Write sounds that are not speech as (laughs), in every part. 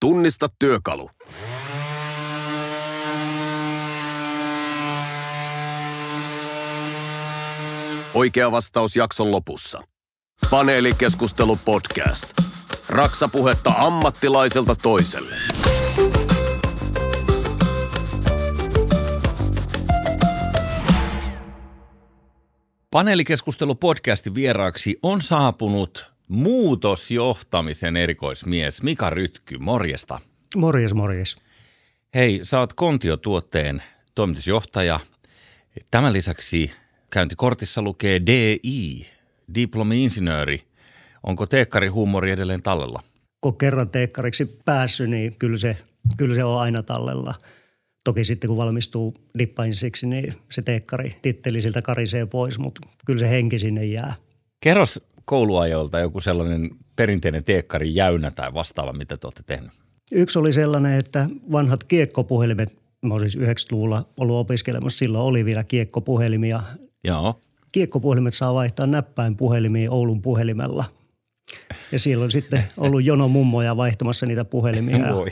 Tunnista työkalu. Oikea vastaus jakson lopussa. Paneelikeskustelu podcast. Raksapuhetta ammattilaiselta toiselle. Paneelikeskustelu podcastin vieraaksi on saapunut muutosjohtamisen erikoismies Mika Rytky. Morjesta. Morjes, morjes. Hei, sä oot Kontio-tuotteen toimitusjohtaja. Tämän lisäksi käyntikortissa lukee DI, diplomi-insinööri. Onko teekkarihuumori edelleen tallella? Kun kerran teekkariksi päässyt, niin kyllä se, kyllä se on aina tallella. Toki sitten kun valmistuu dippainsiksi, niin se teekkari titteli siltä karisee pois, mutta kyllä se henki sinne jää. Kerros kouluajoilta joku sellainen perinteinen teekkari jäynä tai vastaava, mitä te olette tehnyt? Yksi oli sellainen, että vanhat kiekkopuhelimet, mä olin siis 90-luvulla ollut opiskelemassa, silloin oli vielä kiekkopuhelimia. Joo. Kiekkopuhelimet saa vaihtaa näppäin puhelimiin Oulun puhelimella – ja siellä on sitten ollut jono mummoja vaihtamassa niitä puhelimia. Voi.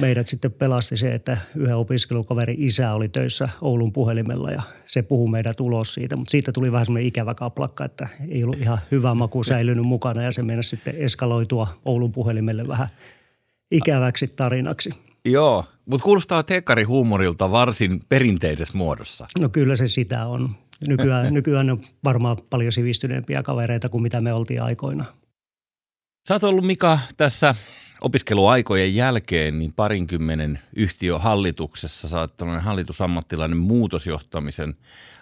Meidät sitten pelasti se, että yhden opiskelukaveri isä oli töissä Oulun puhelimella ja se puhui meidät ulos siitä. Mutta siitä tuli vähän semmoinen ikävä kaplakka, että ei ollut ihan hyvä maku säilynyt mukana ja se meinasi sitten eskaloitua Oulun puhelimelle vähän ikäväksi tarinaksi. Joo, mutta kuulostaa huumorilta varsin perinteisessä muodossa. No kyllä se sitä on. Nykyään, nykyään on varmaan paljon sivistyneempiä kavereita kuin mitä me oltiin aikoina. Sä oot ollut Mika tässä opiskeluaikojen jälkeen niin parinkymmenen yhtiön hallituksessa. Sä oot hallitusammattilainen, muutosjohtamisen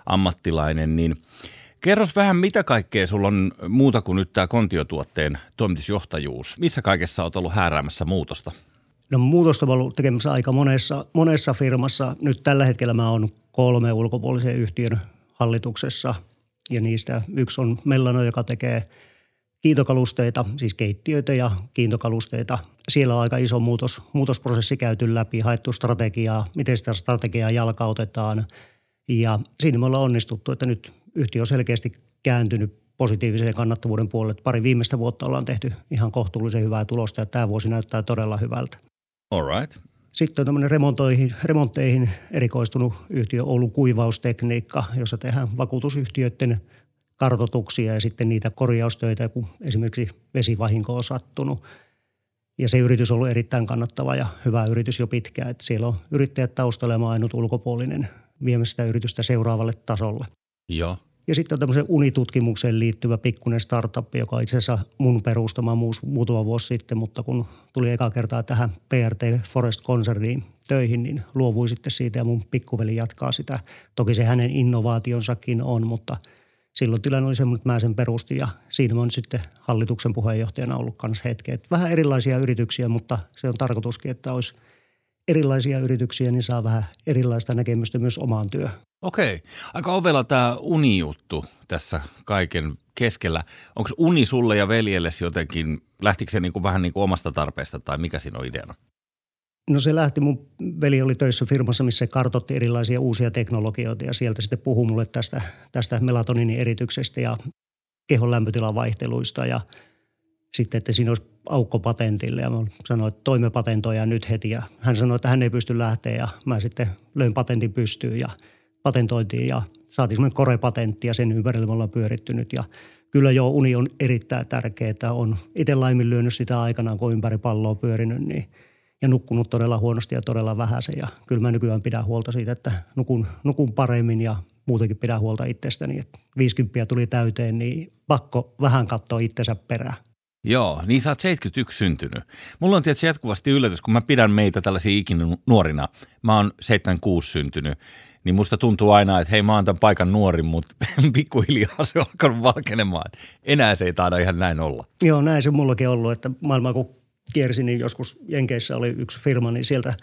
ammattilainen, niin Kerros vähän, mitä kaikkea sulla on muuta kuin nyt tämä kontiotuotteen toimitusjohtajuus. Missä kaikessa oot ollut hääräämässä muutosta? No muutosta on ollut tekemässä aika monessa, monessa firmassa. Nyt tällä hetkellä mä oon kolme ulkopuolisen yhtiön hallituksessa ja niistä yksi on Mellano, joka tekee kiintokalusteita, siis keittiöitä ja kiintokalusteita. Siellä on aika iso muutos, muutosprosessi käyty läpi, haettu strategiaa, miten sitä strategiaa jalkautetaan. Ja siinä me ollaan onnistuttu, että nyt yhtiö on selkeästi kääntynyt positiiviseen kannattavuuden puolelle. Pari viimeistä vuotta ollaan tehty ihan kohtuullisen hyvää tulosta ja tämä vuosi näyttää todella hyvältä. All right. Sitten on tämmöinen remontoihin, remontteihin erikoistunut yhtiö Oulun kuivaustekniikka, jossa tehdään vakuutusyhtiöiden kartotuksia ja sitten niitä korjaustöitä, kun esimerkiksi vesivahinko on sattunut. Ja se yritys on ollut erittäin kannattava ja hyvä yritys jo pitkään. Että siellä on yrittäjät taustalla ja ainut ulkopuolinen viemässä sitä yritystä seuraavalle tasolle. Joo. Ja sitten on tämmöisen unitutkimukseen liittyvä pikkuinen startup, joka on itse asiassa mun perustama muutama vuosi sitten, mutta kun tuli eka kertaa tähän PRT Forest Concerniin töihin, niin luovui sitten siitä ja mun pikkuveli jatkaa sitä. Toki se hänen innovaationsakin on, mutta silloin tilanne oli semmoinen, että mä sen perustin ja siinä on sitten hallituksen puheenjohtajana ollut kanssa hetki. Että vähän erilaisia yrityksiä, mutta se on tarkoituskin, että olisi erilaisia yrityksiä, niin saa vähän erilaista näkemystä myös omaan työhön. Okei. Aika ovella tämä unijuttu tässä kaiken keskellä. Onko uni sulle ja veljellesi jotenkin, lähtikö se niinku vähän niinku omasta tarpeesta tai mikä siinä on ideana? No se lähti, mun veli oli töissä firmassa, missä se kartotti erilaisia uusia teknologioita ja sieltä sitten puhui mulle tästä, tästä melatoninin erityksestä ja kehon lämpötilan vaihteluista ja sitten, että siinä olisi aukko patentille ja mä sanoin, että toimme patentoja nyt heti ja hän sanoi, että hän ei pysty lähteä ja mä sitten löin patentin pystyyn ja – patentoitiin ja saatiin semmoinen korepatentti ja sen ympärillä me ollaan pyöritty nyt. Ja kyllä jo uni on erittäin tärkeää. On itse laiminlyönyt sitä aikanaan, kun ympäri palloa pyörinyt niin, ja nukkunut todella huonosti ja todella vähäisen. Ja kyllä mä nykyään pidän huolta siitä, että nukun, nukun paremmin ja muutenkin pidän huolta itsestäni. Että 50 tuli täyteen, niin pakko vähän katsoa itsensä perään. Joo, niin sä oot 71 syntynyt. Mulla on tietysti jatkuvasti yllätys, kun mä pidän meitä tällaisia ikinä nuorina. Mä oon 76 syntynyt niin musta tuntuu aina, että hei mä oon tämän paikan nuori, mutta (laughs) pikkuhiljaa se on alkanut valkenemaan. Enää se ei taida ihan näin olla. Joo, näin se mullakin ollut, että maailmaa kun kiersin, niin joskus Jenkeissä oli yksi firma, niin sieltä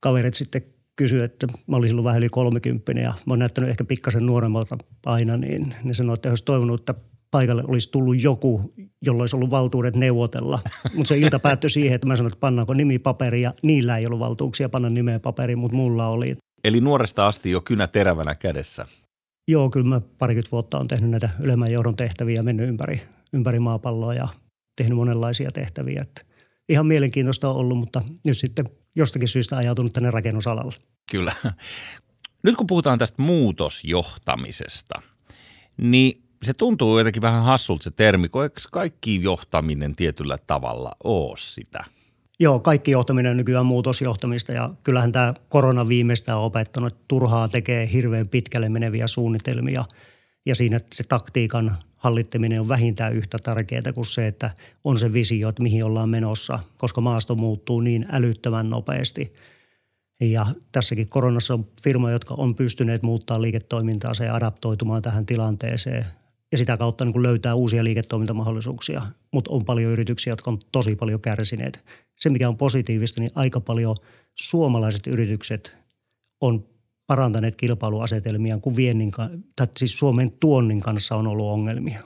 kaverit sitten kysyi, että mä olin silloin vähän yli 30 ja mä oon näyttänyt ehkä pikkasen nuoremmalta aina, niin ne sanoi, että olisi toivonut, että paikalle olisi tullut joku, jolla olisi ollut valtuudet neuvotella. (laughs) Mutta se ilta päättyi siihen, että mä sanoin, että pannaanko nimi paperia. Niillä ei ollut valtuuksia panna nimeä paperiin, mutta mulla oli. Eli nuoresta asti jo kynä terävänä kädessä. Joo, kyllä mä parikymmentä vuotta on tehnyt näitä ylemmän johdon tehtäviä, mennyt ympäri, ympäri maapalloa ja tehnyt monenlaisia tehtäviä. Että ihan mielenkiintoista on ollut, mutta nyt sitten jostakin syystä ajautunut tänne rakennusalalle. Kyllä. (laughs) Nyt kun puhutaan tästä muutosjohtamisesta, niin se tuntuu jotenkin vähän hassulta se termi, kun eikö kaikki johtaminen tietyllä tavalla ole sitä? Joo, kaikki johtaminen on nykyään muutosjohtamista ja kyllähän tämä korona viimeistä on opettanut, että turhaa tekee hirveän pitkälle meneviä suunnitelmia ja siinä se taktiikan hallittaminen on vähintään yhtä tärkeää kuin se, että on se visio, että mihin ollaan menossa, koska maasto muuttuu niin älyttömän nopeasti. Ja tässäkin koronassa on firmoja, jotka on pystyneet muuttaa liiketoimintaa ja adaptoitumaan tähän tilanteeseen ja sitä kautta niin kuin löytää uusia liiketoimintamahdollisuuksia. Mutta on paljon yrityksiä, jotka on tosi paljon kärsineet. Se, mikä on positiivista, niin aika paljon suomalaiset yritykset on parantaneet kilpailuasetelmia, kun viennin, tai siis Suomen tuonnin kanssa on ollut ongelmia.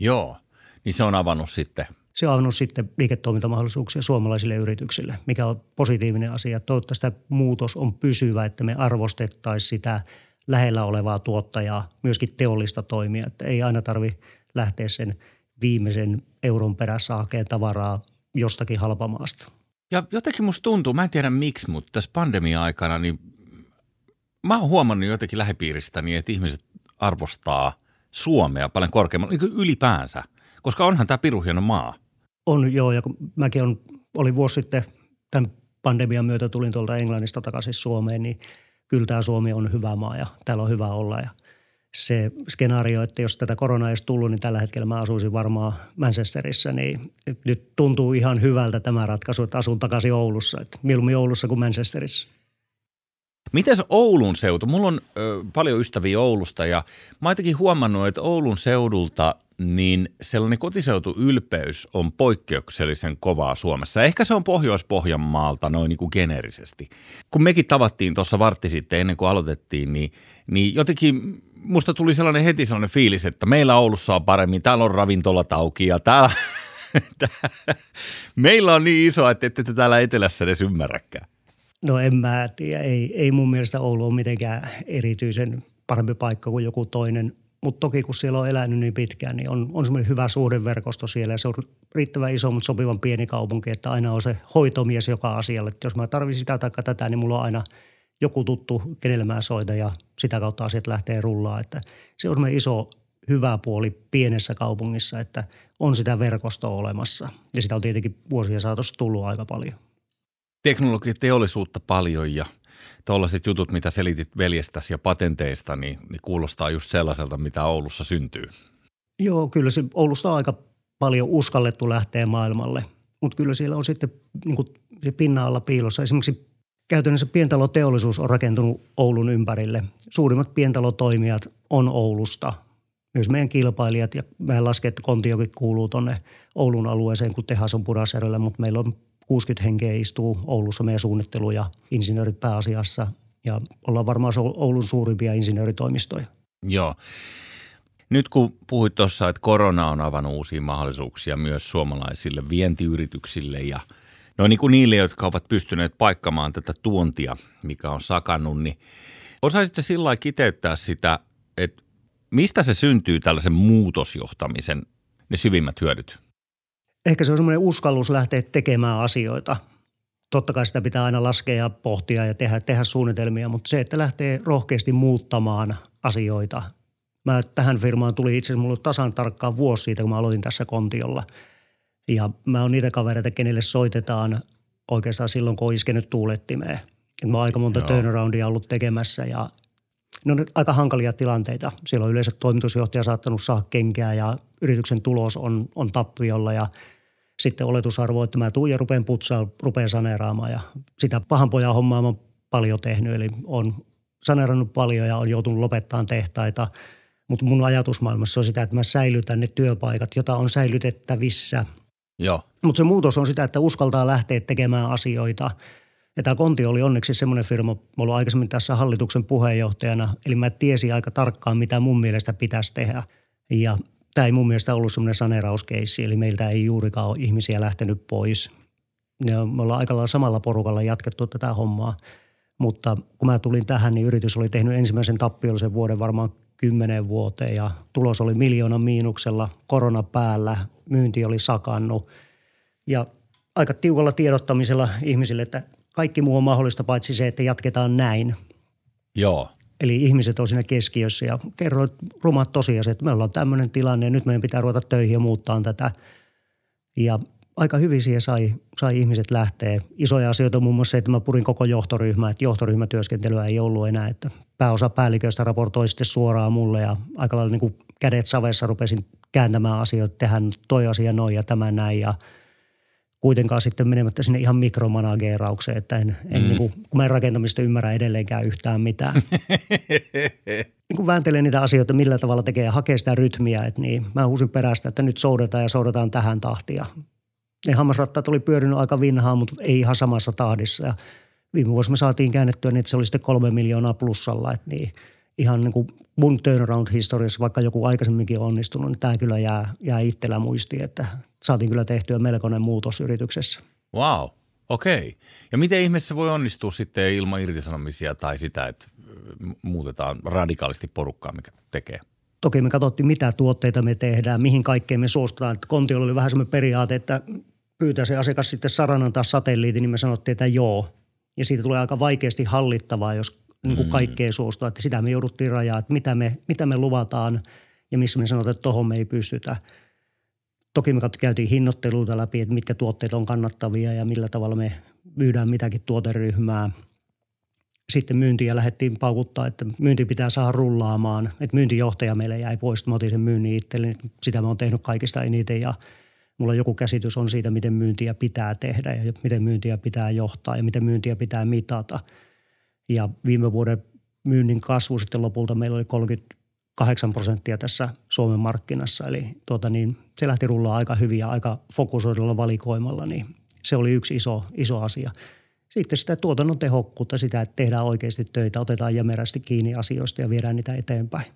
Joo, niin se on avannut sitten. Se on avannut sitten liiketoimintamahdollisuuksia suomalaisille yrityksille, mikä on positiivinen asia. Toivottavasti tämä muutos on pysyvä, että me arvostettaisiin sitä lähellä olevaa tuottajaa, myöskin teollista toimia. Että ei aina tarvi lähteä sen viimeisen euron perässä hakemaan tavaraa jostakin halpamaasta. Ja jotenkin musta tuntuu, mä en tiedä miksi, mutta tässä pandemia-aikana niin mä oon huomannut jotenkin lähipiiristäni, että ihmiset arvostaa Suomea paljon korkeammalla, niin ylipäänsä, koska onhan tämä piru hieno maa. On joo, ja kun mäkin on, oli vuosi sitten tämän pandemian myötä tulin tuolta Englannista takaisin Suomeen, niin kyllä tämä Suomi on hyvä maa ja täällä on hyvä olla ja se skenaario, että jos tätä koronaa ei olisi tullut, niin tällä hetkellä mä asuisin varmaan Manchesterissa, niin nyt tuntuu ihan hyvältä tämä ratkaisu, että asun takaisin Oulussa. Että mieluummin Oulussa kuin Manchesterissa. Miten Oulun seutu? Mulla on ö, paljon ystäviä Oulusta ja mä oon huomannut, että Oulun seudulta niin sellainen kotiseutuylpeys on poikkeuksellisen kovaa Suomessa. Ehkä se on Pohjois-Pohjanmaalta noin niin kuin geneerisesti. Kun mekin tavattiin tuossa vartti sitten ennen kuin aloitettiin, niin, niin jotenkin musta tuli sellainen heti sellainen fiilis, että meillä Oulussa on paremmin, täällä on ravintolat ja täällä, (laughs) meillä on niin iso, että ette te täällä etelässä edes ymmärräkään. No en mä tiedä, ei, ei mun mielestä Oulu ole mitenkään erityisen parempi paikka kuin joku toinen. Mutta toki kun siellä on elänyt niin pitkään, niin on, on semmoinen hyvä suhdeverkosto siellä ja se on riittävän iso, mutta sopivan pieni kaupunki, että aina on se hoitomies joka asialle. Että jos mä tarvitsen sitä tai tätä, niin mulla on aina joku tuttu, kenelle mä soitan ja sitä kautta asiat lähtee rullaan. Että se on semmoinen iso hyvä puoli pienessä kaupungissa, että on sitä verkostoa olemassa ja sitä on tietenkin vuosien saatossa tullut aika paljon teknologiateollisuutta paljon ja tuollaiset jutut, mitä selitit veljestäsi ja patenteista, niin, niin kuulostaa just sellaiselta, mitä Oulussa syntyy. Joo, kyllä se Oulusta on aika paljon uskallettu lähteä maailmalle, mutta kyllä siellä on sitten niin kuin se pinnan alla piilossa. Esimerkiksi käytännössä pientaloteollisuus on rakentunut Oulun ympärille. Suurimmat pientalotoimijat on Oulusta. Myös meidän kilpailijat, ja meidän lasken, että Kontiokin kuuluu tuonne Oulun alueeseen, kun tehas on mutta meillä on 60 henkeä istuu Oulussa meidän suunnittelu- ja insinöörit pääasiassa ja ollaan varmaan Oulun suurimpia insinööritoimistoja. Joo. Nyt kun puhuit tuossa, että korona on avannut uusia mahdollisuuksia myös suomalaisille vientiyrityksille ja no niin kuin niille, jotka ovat pystyneet paikkamaan tätä tuontia, mikä on sakannut, niin osaisitko sillä kiteyttää sitä, että mistä se syntyy tällaisen muutosjohtamisen ne syvimmät hyödyt? Ehkä se on semmoinen uskallus lähteä tekemään asioita. Totta kai sitä pitää aina laskea ja pohtia ja tehdä, tehdä suunnitelmia, mutta se, että lähtee rohkeasti muuttamaan asioita. Mä tähän firmaan tuli itse asiassa mulle tasan tarkkaan vuosi siitä, kun mä aloitin tässä kontiolla. Ja mä oon niitä kavereita, kenelle soitetaan oikeastaan silloin, kun on iskenyt tuulettimeen. mä oon aika monta turnaroundia ollut tekemässä ja ne on aika hankalia tilanteita. Siellä on yleensä toimitusjohtaja saattanut saada kenkää ja yrityksen tulos on, on tappiolla ja sitten oletusarvo, että mä tuun ja rupean putsaa, rupean saneeraamaan ja sitä pahan pojan hommaa mä paljon tehnyt. Eli on saneerannut paljon ja on joutunut lopettamaan tehtaita. Mutta mun ajatusmaailmassa on sitä, että mä säilytän ne työpaikat, jota on säilytettävissä. Joo. Mutta se muutos on sitä, että uskaltaa lähteä tekemään asioita. Ja tämä Konti oli onneksi semmoinen firma, mä olin aikaisemmin tässä hallituksen puheenjohtajana, eli mä tiesin aika tarkkaan, mitä mun mielestä pitäisi tehdä. Ja tämä ei mun mielestä ollut semmoinen saneerauskeissi, eli meiltä ei juurikaan ole ihmisiä lähtenyt pois. Ne on, me ollaan aika lailla samalla porukalla jatkettu tätä hommaa, mutta kun mä tulin tähän, niin yritys oli tehnyt ensimmäisen tappiollisen vuoden varmaan kymmenen vuoteen ja tulos oli miljoonan miinuksella, korona päällä, myynti oli sakannut ja aika tiukalla tiedottamisella ihmisille, että kaikki muu on mahdollista paitsi se, että jatketaan näin. Joo. Eli ihmiset on siinä keskiössä ja kerroit rumat tosiasiat, että me ollaan tämmöinen tilanne ja nyt meidän pitää ruveta töihin ja muuttaa tätä. Ja aika hyvin siihen sai, sai ihmiset lähteä. Isoja asioita on muun muassa se, että mä purin koko johtoryhmää, että johtoryhmätyöskentelyä ei ollut enää, että pääosa päälliköistä raportoi sitten suoraan mulle ja aika lailla niin kuin kädet savessa rupesin kääntämään asioita, tehdään toi asia noin ja tämä näin ja kuitenkaan sitten menemättä sinne ihan mikromanageeraukseen, että en, en mm. niin kuin, kun mä en rakentamista ymmärrä edelleenkään yhtään mitään. (laughs) niin kuin vääntelee niitä asioita, millä tavalla tekee ja hakee sitä rytmiä, että niin mä huusin perästä, että nyt soudetaan ja soudetaan tähän tahtia. Ne hammasrattaat oli pyörinyt aika vinhaa, mutta ei ihan samassa tahdissa ja viime vuosi me saatiin käännettyä niin, että se oli sitten kolme miljoonaa plussalla, että niin ihan niin kuin mun turnaround-historiassa, vaikka joku aikaisemminkin onnistunut, niin tämä kyllä jää, jää itsellä muistiin, että saatiin kyllä tehtyä melkoinen muutos yrityksessä. Wow, okei. Okay. Ja miten ihmeessä voi onnistua sitten ilman irtisanomisia tai sitä, että muutetaan radikaalisti porukkaa, mikä tekee? Toki me katsottiin, mitä tuotteita me tehdään, mihin kaikkeen me suostutaan. Kontiolla oli vähän semmoinen periaate, että pyytää se asiakas sitten saranan tai satelliitin, niin me sanottiin, että joo. Ja siitä tulee aika vaikeasti hallittavaa, jos niin kuin mm. kaikkeen suostua. Että sitä me jouduttiin rajaa, että mitä me, mitä me luvataan ja missä me sanotaan, että tuohon me ei pystytä. Toki me käytiin hinnoitteluita läpi, että mitkä tuotteet on kannattavia ja millä tavalla me myydään mitäkin tuoteryhmää. Sitten myyntiä lähdettiin paukuttaa, että myynti pitää saada rullaamaan. Että myyntijohtaja meille jäi pois, mä otin sen myynnin itselleni. Sitä mä oon tehnyt kaikista eniten ja mulla joku käsitys on siitä, miten myyntiä pitää tehdä ja miten myyntiä pitää johtaa ja miten myyntiä pitää mitata. Ja viime vuoden myynnin kasvu sitten lopulta meillä oli 38 prosenttia tässä Suomen markkinassa. Eli tuota niin, se lähti rullaa aika hyvin ja aika fokusoidulla valikoimalla, niin se oli yksi iso, iso asia. Sitten sitä tuotannon tehokkuutta, sitä, että tehdään oikeasti töitä, otetaan jämerästi kiinni asioista ja viedään niitä eteenpäin.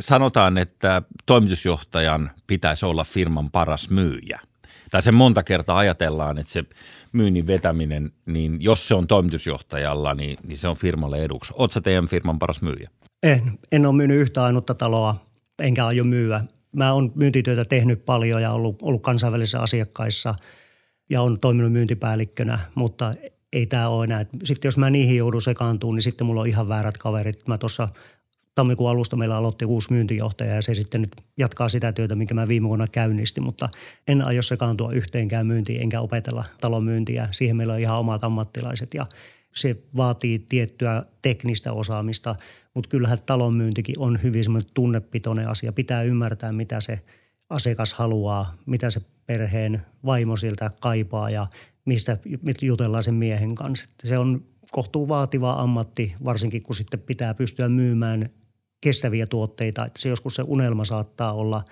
Sanotaan, että toimitusjohtajan pitäisi olla firman paras myyjä. Tai se monta kertaa ajatellaan, että se myynnin vetäminen, niin jos se on toimitusjohtajalla, niin, niin se on firmalle eduksi. Oletko teidän firman paras myyjä? En. En ole myynyt yhtä ainutta taloa, enkä aio myyä. Mä oon myyntityötä tehnyt paljon ja ollut, ollut kansainvälisissä asiakkaissa ja on toiminut myyntipäällikkönä, mutta ei tämä ole enää. Sitten jos mä niihin joudun sekaantumaan, niin sitten mulla on ihan väärät kaverit. Mä tuossa tammikuun alusta meillä aloitti uusi myyntijohtaja ja se sitten nyt jatkaa sitä työtä, minkä mä viime vuonna käynnistin, mutta en aio sekaantua yhteenkään myyntiin enkä opetella talon myyntiä. Siihen meillä on ihan omat ammattilaiset ja se vaatii tiettyä teknistä osaamista, mutta kyllähän talon myyntikin on hyvin semmoinen tunnepitoinen asia. Pitää ymmärtää, mitä se asiakas haluaa, mitä se perheen vaimo siltä kaipaa ja mistä jutellaan sen miehen kanssa. Se on kohtuu vaativa ammatti, varsinkin kun sitten pitää pystyä myymään kestäviä tuotteita. Että se joskus se unelma saattaa olla,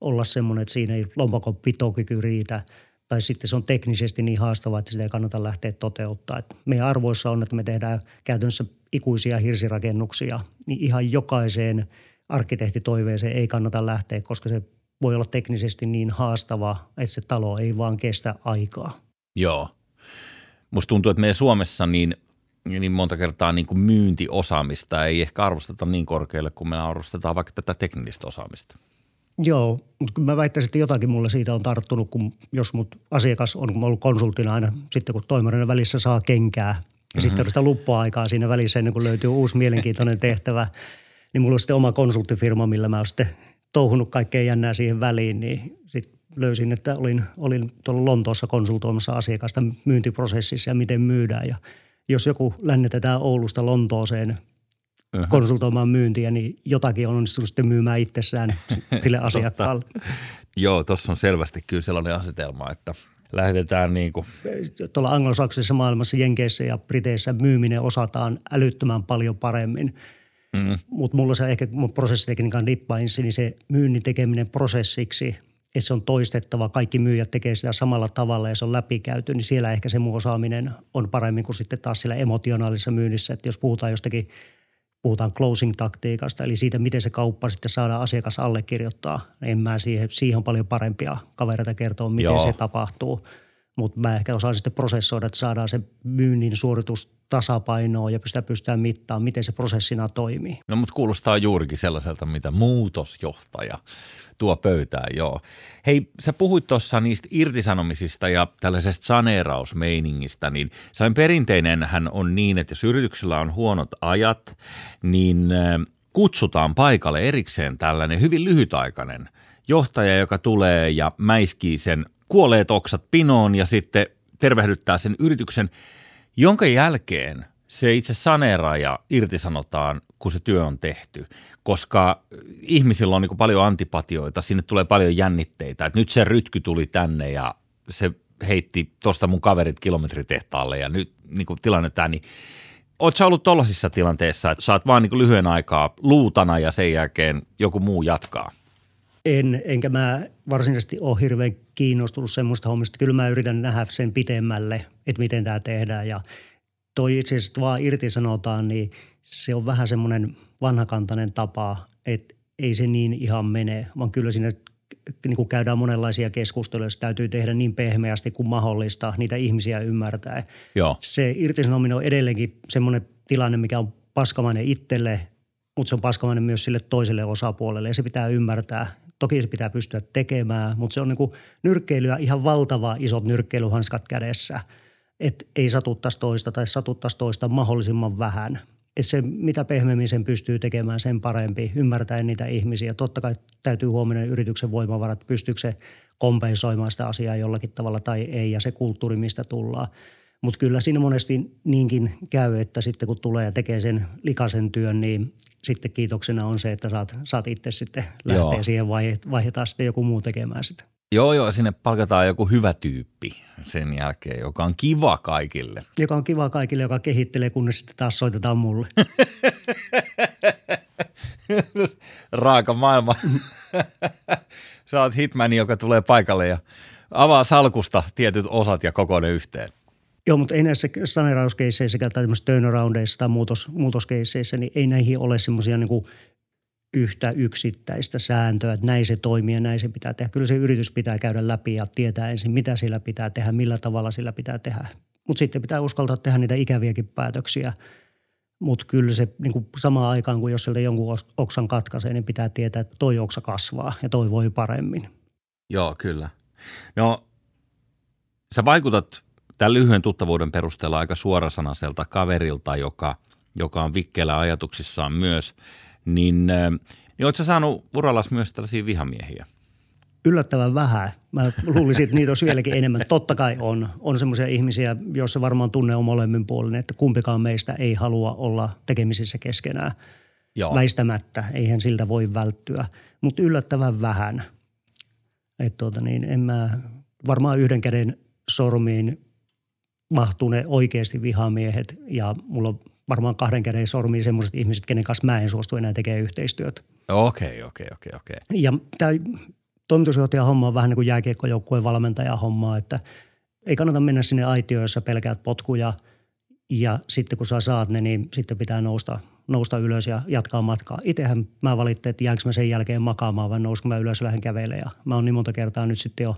olla semmoinen, että siinä ei lompakon pitokyky riitä tai sitten se on teknisesti niin haastavaa, että sitä ei kannata lähteä toteuttaa. Että meidän arvoissa on, että me tehdään käytännössä ikuisia hirsirakennuksia, niin ihan jokaiseen arkkitehtitoiveeseen ei kannata lähteä, koska se voi olla teknisesti niin haastava, että se talo ei vaan kestä aikaa. Joo. Musta tuntuu, että meidän Suomessa niin – niin monta kertaa niin kuin myyntiosaamista ei ehkä arvosteta niin korkealle, kuin me arvostetaan vaikka tätä teknistä osaamista. Joo, mutta mä väittäisin, että jotakin mulle siitä on tarttunut, kun jos mut asiakas on, kun mä ollut konsulttina aina, sitten kun toimarina välissä saa kenkää ja mm-hmm. sitten on sitä luppuaikaa siinä välissä ennen kuin löytyy uusi mielenkiintoinen tehtävä, (laughs) niin mulla on sitten oma konsulttifirma, millä mä oon sitten touhunut kaikkea jännää siihen väliin, niin sitten löysin, että olin, olin tuolla Lontoossa konsultoimassa asiakasta myyntiprosessissa ja miten myydään ja – jos joku lännetetään Oulusta Lontooseen uh-huh. konsultoimaan myyntiä, niin jotakin on onnistunut sitten myymään itsessään (laughs) sille asiakkaalle. Joo, tuossa on selvästi kyllä sellainen asetelma, että lähdetään niin kuin. Tuolla anglosaksisessa maailmassa, Jenkeissä ja Briteissä myyminen osataan älyttömän paljon paremmin. Mm. Mutta mulla se ehkä mun prosessitekniikan dippainsi, niin se myynnin tekeminen prosessiksi – että se on toistettava, kaikki myyjät tekee sitä samalla tavalla ja se on läpikäyty, niin siellä ehkä se mun osaaminen on paremmin kuin sitten taas sillä emotionaalisessa myynnissä. Että jos puhutaan jostakin, puhutaan closing-taktiikasta, eli siitä, miten se kauppa sitten saadaan asiakas allekirjoittaa, niin en mä siihen, siihen on paljon parempia kavereita kertoa, miten Joo. se tapahtuu. mutta mä ehkä osaan sitten prosessoida, että saadaan se myynnin suoritus tasapainoa ja pystytään, pystytään mittaamaan, miten se prosessina toimii. No mutta kuulostaa juurikin sellaiselta, mitä muutosjohtaja tuo pöytään, joo. Hei, sä puhuit tuossa niistä irtisanomisista ja tällaisesta saneerausmeiningistä, niin sellainen perinteinen hän on niin, että jos yrityksellä on huonot ajat, niin kutsutaan paikalle erikseen tällainen hyvin lyhytaikainen johtaja, joka tulee ja mäiskii sen kuolleet oksat pinoon ja sitten tervehdyttää sen yrityksen, jonka jälkeen se itse saneeraaja irtisanotaan, kun se työ on tehty, koska ihmisillä on niin paljon antipatioita, sinne tulee paljon jännitteitä, että nyt se rytky tuli tänne ja se heitti tuosta mun kaverit kilometritehtaalle ja nyt niin kuin tilanne tämä, niin Oletko ollut tuollaisissa tilanteissa, että saat vaan niin lyhyen aikaa luutana ja sen jälkeen joku muu jatkaa? En, enkä mä varsinaisesti ole hirveän kiinnostunut semmoista hommista. Kyllä mä yritän nähdä sen pitemmälle, että miten tämä tehdään ja toi itse asiassa vaan irtisanotaan, niin se on vähän semmoinen vanhakantainen tapa, että ei se niin ihan mene, vaan kyllä sinne niin kuin käydään monenlaisia keskusteluja, se täytyy tehdä niin pehmeästi kuin mahdollista niitä ihmisiä ymmärtää. Joo. Se irtisanominen on edelleenkin semmoinen tilanne, mikä on paskamainen itselle, mutta se on paskamainen myös sille toiselle osapuolelle ja se pitää ymmärtää. Toki se pitää pystyä tekemään, mutta se on niin kuin nyrkkeilyä ihan valtava isot nyrkkeilyhanskat kädessä, että ei satuttaisi toista tai satuttaisi toista mahdollisimman vähän – että se, mitä pehmeämmin sen pystyy tekemään, sen parempi, ymmärtäen niitä ihmisiä. Totta kai täytyy huomioida yrityksen voimavarat, pystyykö se kompensoimaan sitä asiaa jollakin tavalla tai ei, ja se kulttuuri, mistä tullaan. Mutta kyllä siinä monesti niinkin käy, että sitten kun tulee ja tekee sen likaisen työn, niin sitten kiitoksena on se, että saat, saat itse sitten lähteä Joo. siihen vai vaihdetaan sitten joku muu tekemään sitä. Joo, joo, sinne palkataan joku hyvä tyyppi sen jälkeen, joka on kiva kaikille. Joka on kiva kaikille, joka kehittelee, kunnes sitten taas soitetaan mulle. (laughs) Raaka maailma. Sä oot hitman, joka tulee paikalle ja avaa salkusta tietyt osat ja kokoinen yhteen. Joo, mutta ei näissä saneerauskeisseissä tai tämmöisissä turnaroundeissa tai muutos, muutoskeisseissä, niin ei näihin ole semmoisia niin yhtä yksittäistä sääntöä, että näin se toimii ja näin se pitää tehdä. Kyllä se yritys pitää käydä läpi ja tietää ensin, mitä sillä pitää tehdä, millä tavalla sillä pitää tehdä. Mutta sitten pitää uskaltaa tehdä niitä ikäviäkin päätöksiä. Mutta kyllä se niin kuin samaan aikaan, kun jos sieltä jonkun oksan katkaisee, niin pitää tietää, että toi oksa kasvaa ja toi voi paremmin. Joo, kyllä. No, sä vaikutat tämän lyhyen tuttavuuden perusteella aika suorasanaiselta kaverilta, joka, joka on vikkeellä ajatuksissaan myös – niin, niin oletko saanut urallas myös tällaisia vihamiehiä? Yllättävän vähän. Mä luulisin, että niitä on vieläkin enemmän. Totta kai on. On semmoisia ihmisiä, joissa varmaan tunne on molemmin puolin, että kumpikaan meistä ei halua olla tekemisissä keskenään. Joo. Väistämättä. Eihän siltä voi välttyä. Mutta yllättävän vähän. Että tuota niin, en mä varmaan yhden käden sormiin mahtuu ne oikeasti vihamiehet ja mulla on varmaan kahden käden sormiin semmoiset ihmiset, kenen kanssa mä en suostu enää tekemään yhteistyötä. Okei, okei, okei, okei. Ja tämä toimitusjohtajan homma on vähän niin kuin jääkiekkojoukkueen valmentajan hommaa, että ei kannata mennä sinne aitioon, jossa pelkäät potkuja ja sitten kun sä saat ne, niin sitten pitää nousta, nousta ylös ja jatkaa matkaa. Itsehän mä valittiin, että jäänkö mä sen jälkeen makaamaan vai nousinko mä ylös ja lähden kävelemään. Ja mä oon niin monta kertaa nyt sitten jo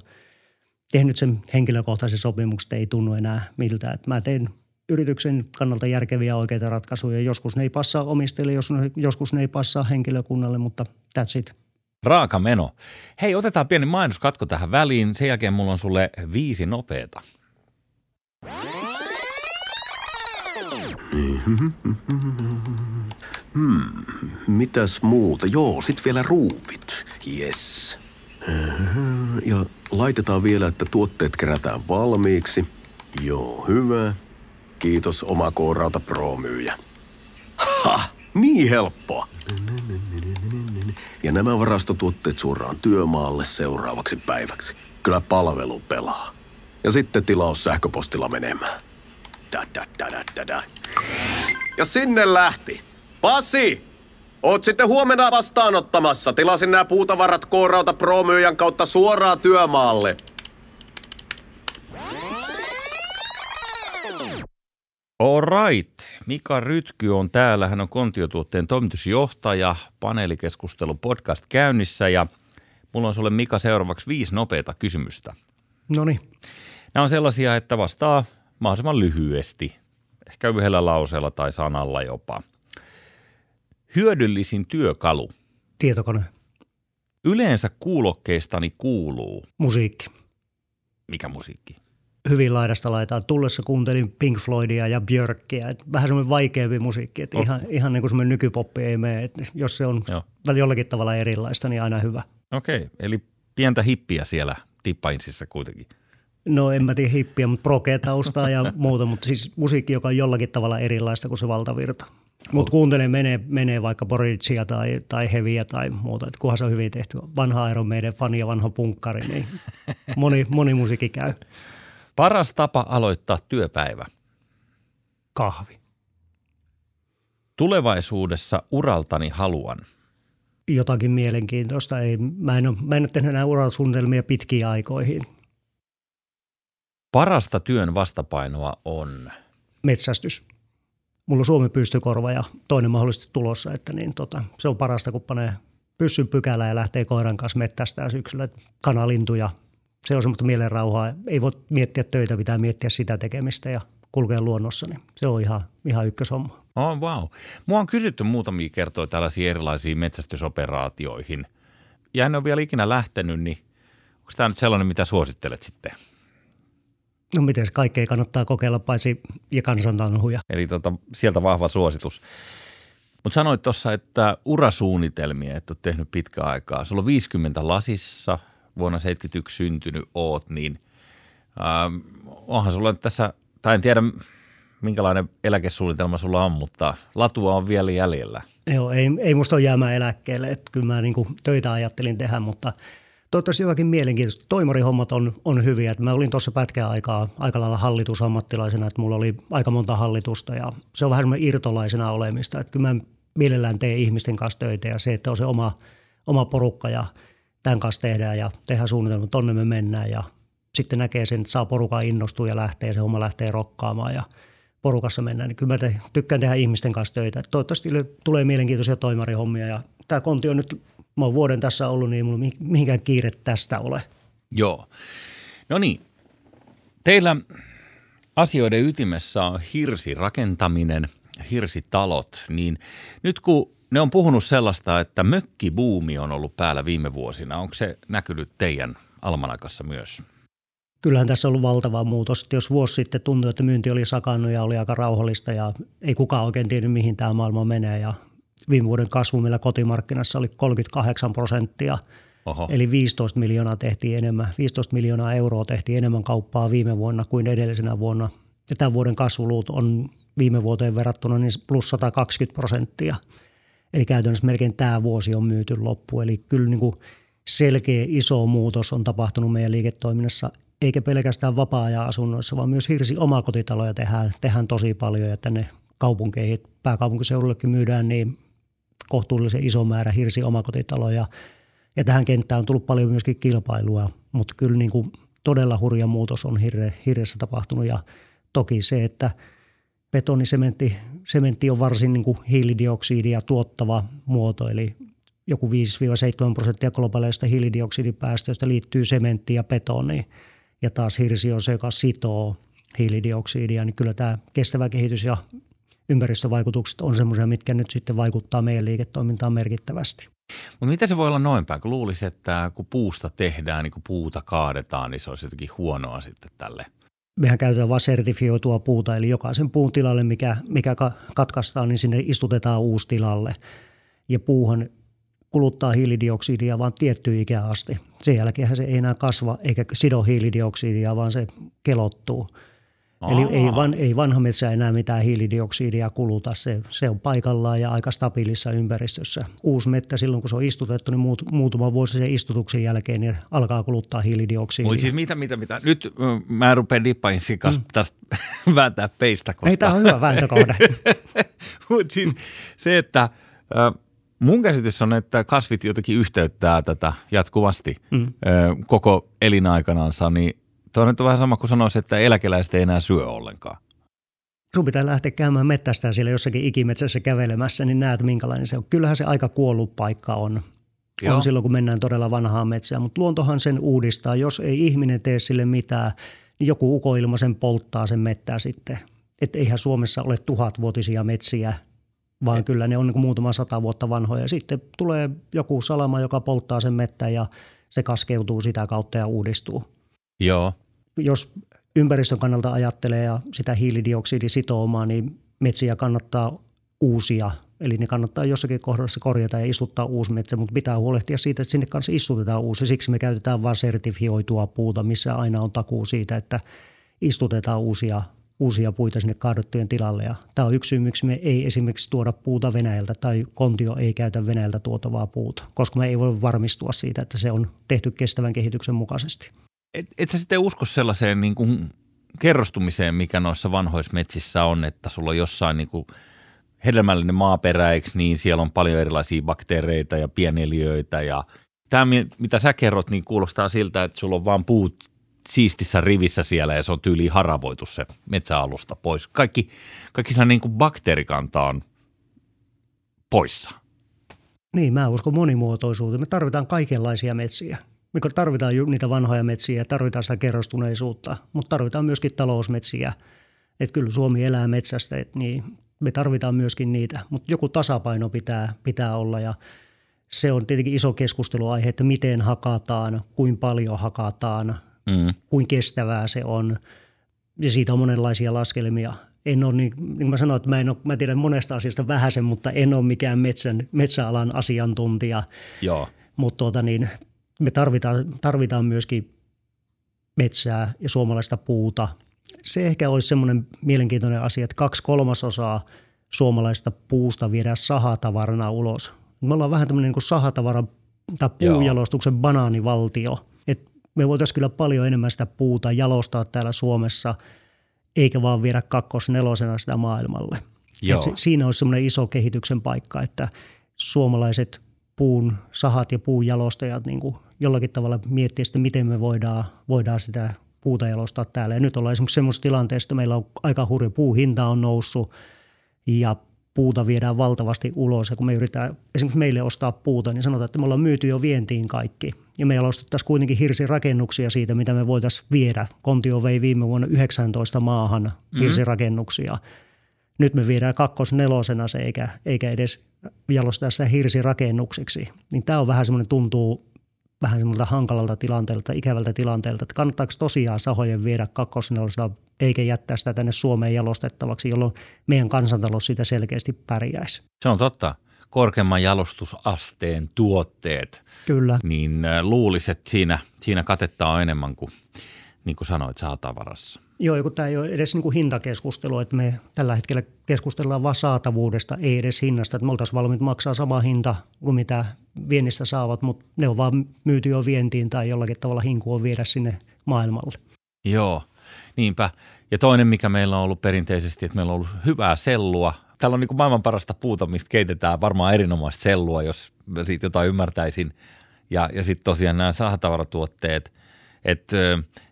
tehnyt sen henkilökohtaisen sopimuksen, että ei tunnu enää miltä. Että mä teen yrityksen kannalta järkeviä oikeita ratkaisuja. Joskus ne ei passaa omistajille, joskus ne ei passaa henkilökunnalle, mutta that's it. Raaka meno. Hei, otetaan pieni mainoskatko tähän väliin. Sen jälkeen mulla on sulle viisi nopeeta. Hmm, mitäs muuta? Joo, sit vielä ruuvit. Yes. Ja laitetaan vielä, että tuotteet kerätään valmiiksi. Joo, hyvä. Kiitos oma K-Rauta Pro-myyjä. Ha! Niin helppoa. Ja nämä varastotuotteet suoraan työmaalle seuraavaksi päiväksi. Kyllä palvelu pelaa. Ja sitten tilaus sähköpostilla menemään. Da, da, da, da, da, da. Ja sinne lähti. Pasi! Oot sitten huomenna vastaanottamassa. Tilasin nämä puutavarat K-Rauta Pro-myyjän kautta suoraan työmaalle. Alright. Mika Rytky on täällä. Hän on Kontiotuotteen toimitusjohtaja. Paneelikeskustelu podcast käynnissä ja mulla on sulle Mika seuraavaksi viisi nopeita kysymystä. No niin. Nämä on sellaisia, että vastaa mahdollisimman lyhyesti, ehkä yhdellä lauseella tai sanalla jopa. Hyödyllisin työkalu. Tietokone. Yleensä kuulokkeistani kuuluu. Musiikki. Mikä musiikki? Hyvin laidasta laitaan. Tullessa kuuntelin Pink Floydia ja Björkkiä. Et vähän semmoinen vaikeampi musiikki. Et oh. ihan, ihan niin kuin semmoinen nykypoppi ei mene. Et jos se on Joo. jollakin tavalla erilaista, niin aina hyvä. Okei, okay. eli pientä hippiä siellä Tippainsissa kuitenkin. No en mä tiedä hippiä, mutta proge-taustaa ja (laughs) muuta, mutta siis musiikki, joka on jollakin tavalla erilaista kuin se valtavirta. Mutta kuuntelen, menee, menee vaikka Boricia tai, tai Heviä tai muuta, että kunhan se on hyvin tehty. Vanha Iron meidän fani ja vanha punkkari, niin (laughs) moni, moni musiikki käy. Paras tapa aloittaa työpäivä? Kahvi. Tulevaisuudessa uraltani haluan – jotakin mielenkiintoista. Ei, mä, en ole, mä en ole tehnyt enää urasuunnitelmia pitkiin aikoihin. Parasta työn vastapainoa on? Metsästys. Mulla on Suomi pystykorva ja toinen mahdollisesti tulossa, että niin tota, se on parasta, kun panee pyssyn pykälä ja lähtee koiran kanssa mettästään syksyllä. Kanalintuja, se on semmoista mielenrauhaa. Ei voi miettiä töitä, pitää miettiä sitä tekemistä ja kulkea luonnossa, niin se on ihan, ihan ykköshomma. Oh, wow. Mua on kysytty muutamia kertoja tällaisiin erilaisiin metsästysoperaatioihin. Ja en ole vielä ikinä lähtenyt, niin onko tämä nyt sellainen, mitä suosittelet sitten? No miten kaikkea kannattaa kokeilla paitsi ja kansantanhuja. Eli tota, sieltä vahva suositus. Mutta sanoit tuossa, että urasuunnitelmia et ole tehnyt pitkä aikaa. Sulla on 50 lasissa, vuonna 71 syntynyt oot, niin ähm, onhan sulla tässä, tai en tiedä minkälainen eläkesuunnitelma sulla on, mutta latua on vielä jäljellä. Joo, ei, ei musta ole jäämään eläkkeelle, että kyllä mä niin töitä ajattelin tehdä, mutta toivottavasti jotakin mielenkiintoista. Toimarihommat on, on hyviä. Mä olin tuossa pätkän aikaa aika lailla hallitusammattilaisena, että mulla oli aika monta hallitusta ja se on vähän semmoinen irtolaisena olemista. Että kyllä mä mielellään teen ihmisten kanssa töitä ja se, että on se oma, oma porukka ja tämän kanssa tehdään ja tehdään suunnitelma, tonne me mennään ja sitten näkee sen, että saa porukan innostua ja lähtee, se homma lähtee rokkaamaan ja – porukassa mennään, niin kyllä mä te, tykkään tehdä ihmisten kanssa töitä. Toivottavasti tulee mielenkiintoisia toimarihommia ja tämä konti on nyt, mä oon vuoden tässä ollut, niin ei mulla mihinkään kiire tästä ole. Joo. No niin, teillä asioiden ytimessä on hirsirakentaminen, hirsitalot, niin nyt kun ne on puhunut sellaista, että mökkibuumi on ollut päällä viime vuosina, onko se näkynyt teidän almanakassa myös? kyllähän tässä on ollut valtava muutos. Jos vuosi sitten tuntui, että myynti oli sakannut ja oli aika rauhallista ja ei kukaan oikein tiennyt, mihin tämä maailma menee. Ja viime vuoden kasvu meillä kotimarkkinassa oli 38 prosenttia. Oho. Eli 15 miljoonaa tehtiin enemmän, 15 miljoonaa euroa tehtiin enemmän kauppaa viime vuonna kuin edellisenä vuonna. Ja tämän vuoden kasvuluut on viime vuoteen verrattuna niin plus 120 prosenttia. Eli käytännössä melkein tämä vuosi on myyty loppu. Eli kyllä niin kuin selkeä iso muutos on tapahtunut meidän liiketoiminnassa eikä pelkästään vapaa-ajan asunnoissa, vaan myös hirsi omakotitaloja tehdään, tehdään tosi paljon ja tänne kaupunkeihin, pääkaupunkiseudullekin myydään niin kohtuullisen iso määrä hirsi omakotitaloja ja tähän kenttään on tullut paljon myöskin kilpailua, mutta kyllä niin kuin todella hurja muutos on hirre, hirreessä tapahtunut ja toki se, että betonisementti sementti on varsin niin kuin hiilidioksidia tuottava muoto, eli joku 5-7 prosenttia globaaleista hiilidioksidipäästöistä liittyy sementtiin ja betoniin ja taas hirsi on se, joka sitoo hiilidioksidia, niin kyllä tämä kestävä kehitys ja ympäristövaikutukset on semmoisia, mitkä nyt sitten vaikuttaa meidän liiketoimintaan merkittävästi. Mutta miten se voi olla noin päin, kun luulisi, että kun puusta tehdään, niin kun puuta kaadetaan, niin se olisi jotenkin huonoa sitten tälle? Mehän käytetään vain sertifioitua puuta, eli jokaisen puun tilalle, mikä, mikä katkaistaan, niin sinne istutetaan uusi tilalle. Ja puuhan kuluttaa hiilidioksidia vaan tiettyyn ikään asti. Sen jälkeen se ei enää kasva eikä sido hiilidioksidia, vaan se kelottuu. Aa. Eli ei, van, ei vanha metsä enää mitään hiilidioksidia kuluta, se, se on paikallaan ja aika stabiilissa ympäristössä. Uusi mettä silloin, kun se on istutettu, niin muut, muutama vuosi sen istutuksen jälkeen niin alkaa kuluttaa hiilidioksidia. Oi siis mitä, mitä, mitä? Nyt mä rupean dippainsin kanssa mm. tästä (laughs) vääntää peistä. Koska... Ei, tämä on hyvä vääntökohde. (laughs) Mutta siis se, että Mun käsitys on, että kasvit jotenkin yhteyttää tätä jatkuvasti mm. koko elinaikanansa, niin tuo on vähän sama kuin sanoisi, että eläkeläiset ei enää syö ollenkaan. Sun pitää lähteä käymään mettästään siellä jossakin ikimetsässä kävelemässä, niin näet minkälainen se on. Kyllähän se aika kuollut paikka on. Joo. On silloin, kun mennään todella vanhaan metsään, mutta luontohan sen uudistaa. Jos ei ihminen tee sille mitään, joku ukoilma sen polttaa sen mettää sitten. Että eihän Suomessa ole tuhatvuotisia metsiä, vaan Et. kyllä ne on niin muutama sata vuotta vanhoja. Sitten tulee joku salama, joka polttaa sen mettä ja se kaskeutuu sitä kautta ja uudistuu. Joo. Jos ympäristön kannalta ajattelee ja sitä hiilidioksidisitoumaa, niin metsiä kannattaa uusia. Eli ne kannattaa jossakin kohdassa korjata ja istuttaa uusi metsä, mutta pitää huolehtia siitä, että sinne kanssa istutetaan uusi. Siksi me käytetään vain sertifioitua puuta, missä aina on takuu siitä, että istutetaan uusia, uusia puita sinne kaadottujen tilalle. Ja tämä on yksi syy, miksi me ei esimerkiksi tuoda puuta Venäjältä tai Kontio ei käytä Venäjältä tuotavaa puuta, koska me ei voi varmistua siitä, että se on tehty kestävän kehityksen mukaisesti. Et, et sä sitten usko sellaiseen niin kuin kerrostumiseen, mikä noissa vanhoissa metsissä on, että sulla on jossain niin kuin hedelmällinen maaperä, eikö niin, siellä on paljon erilaisia bakteereita ja pieneliöitä ja tämä, mitä sä kerrot, niin kuulostaa siltä, että sulla on vaan puut siistissä rivissä siellä ja se on tyyliin haravoitu se metsäalusta pois. Kaikki, kaikki se niin kuin bakteerikanta on poissa. Niin, mä uskon monimuotoisuuteen. Me tarvitaan kaikenlaisia metsiä. Me tarvitaan niitä vanhoja metsiä, tarvitaan sitä kerrostuneisuutta, mutta tarvitaan myöskin talousmetsiä. Että kyllä Suomi elää metsästä, että niin me tarvitaan myöskin niitä, mutta joku tasapaino pitää, pitää olla ja se on tietenkin iso keskusteluaihe, että miten hakataan, kuinka paljon hakataan, mm. kuinka kestävää se on ja siitä on monenlaisia laskelmia. En ole, niin, niin kuin mä sanoin, että mä, en ole, mä tiedän monesta asiasta vähäisen, mutta en ole mikään metsän, metsäalan asiantuntija. Joo. Mutta tuota niin, me tarvitaan, tarvitaan myöskin metsää ja suomalaista puuta. Se ehkä olisi semmoinen mielenkiintoinen asia, että kaksi kolmasosaa suomalaista puusta viedään sahatavarana ulos. Me ollaan vähän tämmöinen niin sahatavara tai puujalostuksen Joo. banaanivaltio. Et me voitaisiin kyllä paljon enemmän sitä puuta jalostaa täällä Suomessa, eikä vaan viedä kakkosnelosena sitä maailmalle. Joo. se, siinä olisi semmoinen iso kehityksen paikka, että suomalaiset puun sahat ja puunjalostajat niin kuin jollakin tavalla miettiä sitten, miten me voidaan, voidaan sitä puuta jalostaa täällä. Ja nyt ollaan esimerkiksi semmoisessa tilanteessa, että meillä on aika hurja puuhinta on noussut ja puuta viedään valtavasti ulos. Ja kun me yritetään esimerkiksi meille ostaa puuta, niin sanotaan, että me ollaan myyty jo vientiin kaikki. Ja me jalostettaisiin kuitenkin hirsirakennuksia siitä, mitä me voitaisiin viedä. Kontio vei viime vuonna 19 maahan mm-hmm. hirsirakennuksia. Nyt me viedään kakkosnelosena se, eikä, eikä edes jalostaa sitä hirsirakennukseksi. Niin tämä on vähän semmoinen tuntuu vähän semmoilta hankalalta tilanteelta, ikävältä tilanteelta, että kannattaako tosiaan sahojen viedä kakkosnelosta eikä jättää sitä tänne Suomeen jalostettavaksi, jolloin meidän kansantalous siitä selkeästi pärjäisi. Se on totta. Korkeamman jalostusasteen tuotteet. Kyllä. Niin äh, luulisit, että siinä, siinä katetta on enemmän kuin, niin kuin sanoit, saatavarassa. Joo, kun tämä ei ole edes niin kuin hintakeskustelu, että me tällä hetkellä keskustellaan vain saatavuudesta, ei edes hinnasta. Että me oltaisiin valmiit maksaa sama hinta kuin mitä viennistä saavat, mutta ne on vaan myyty jo vientiin tai jollakin tavalla hinkua viedä sinne maailmalle. Joo, niinpä. Ja toinen, mikä meillä on ollut perinteisesti, että meillä on ollut hyvää sellua. Täällä on niin maailman parasta puuta, mistä keitetään varmaan erinomaista sellua, jos siitä jotain ymmärtäisin. Ja, ja sitten tosiaan nämä sahatavaratuotteet, että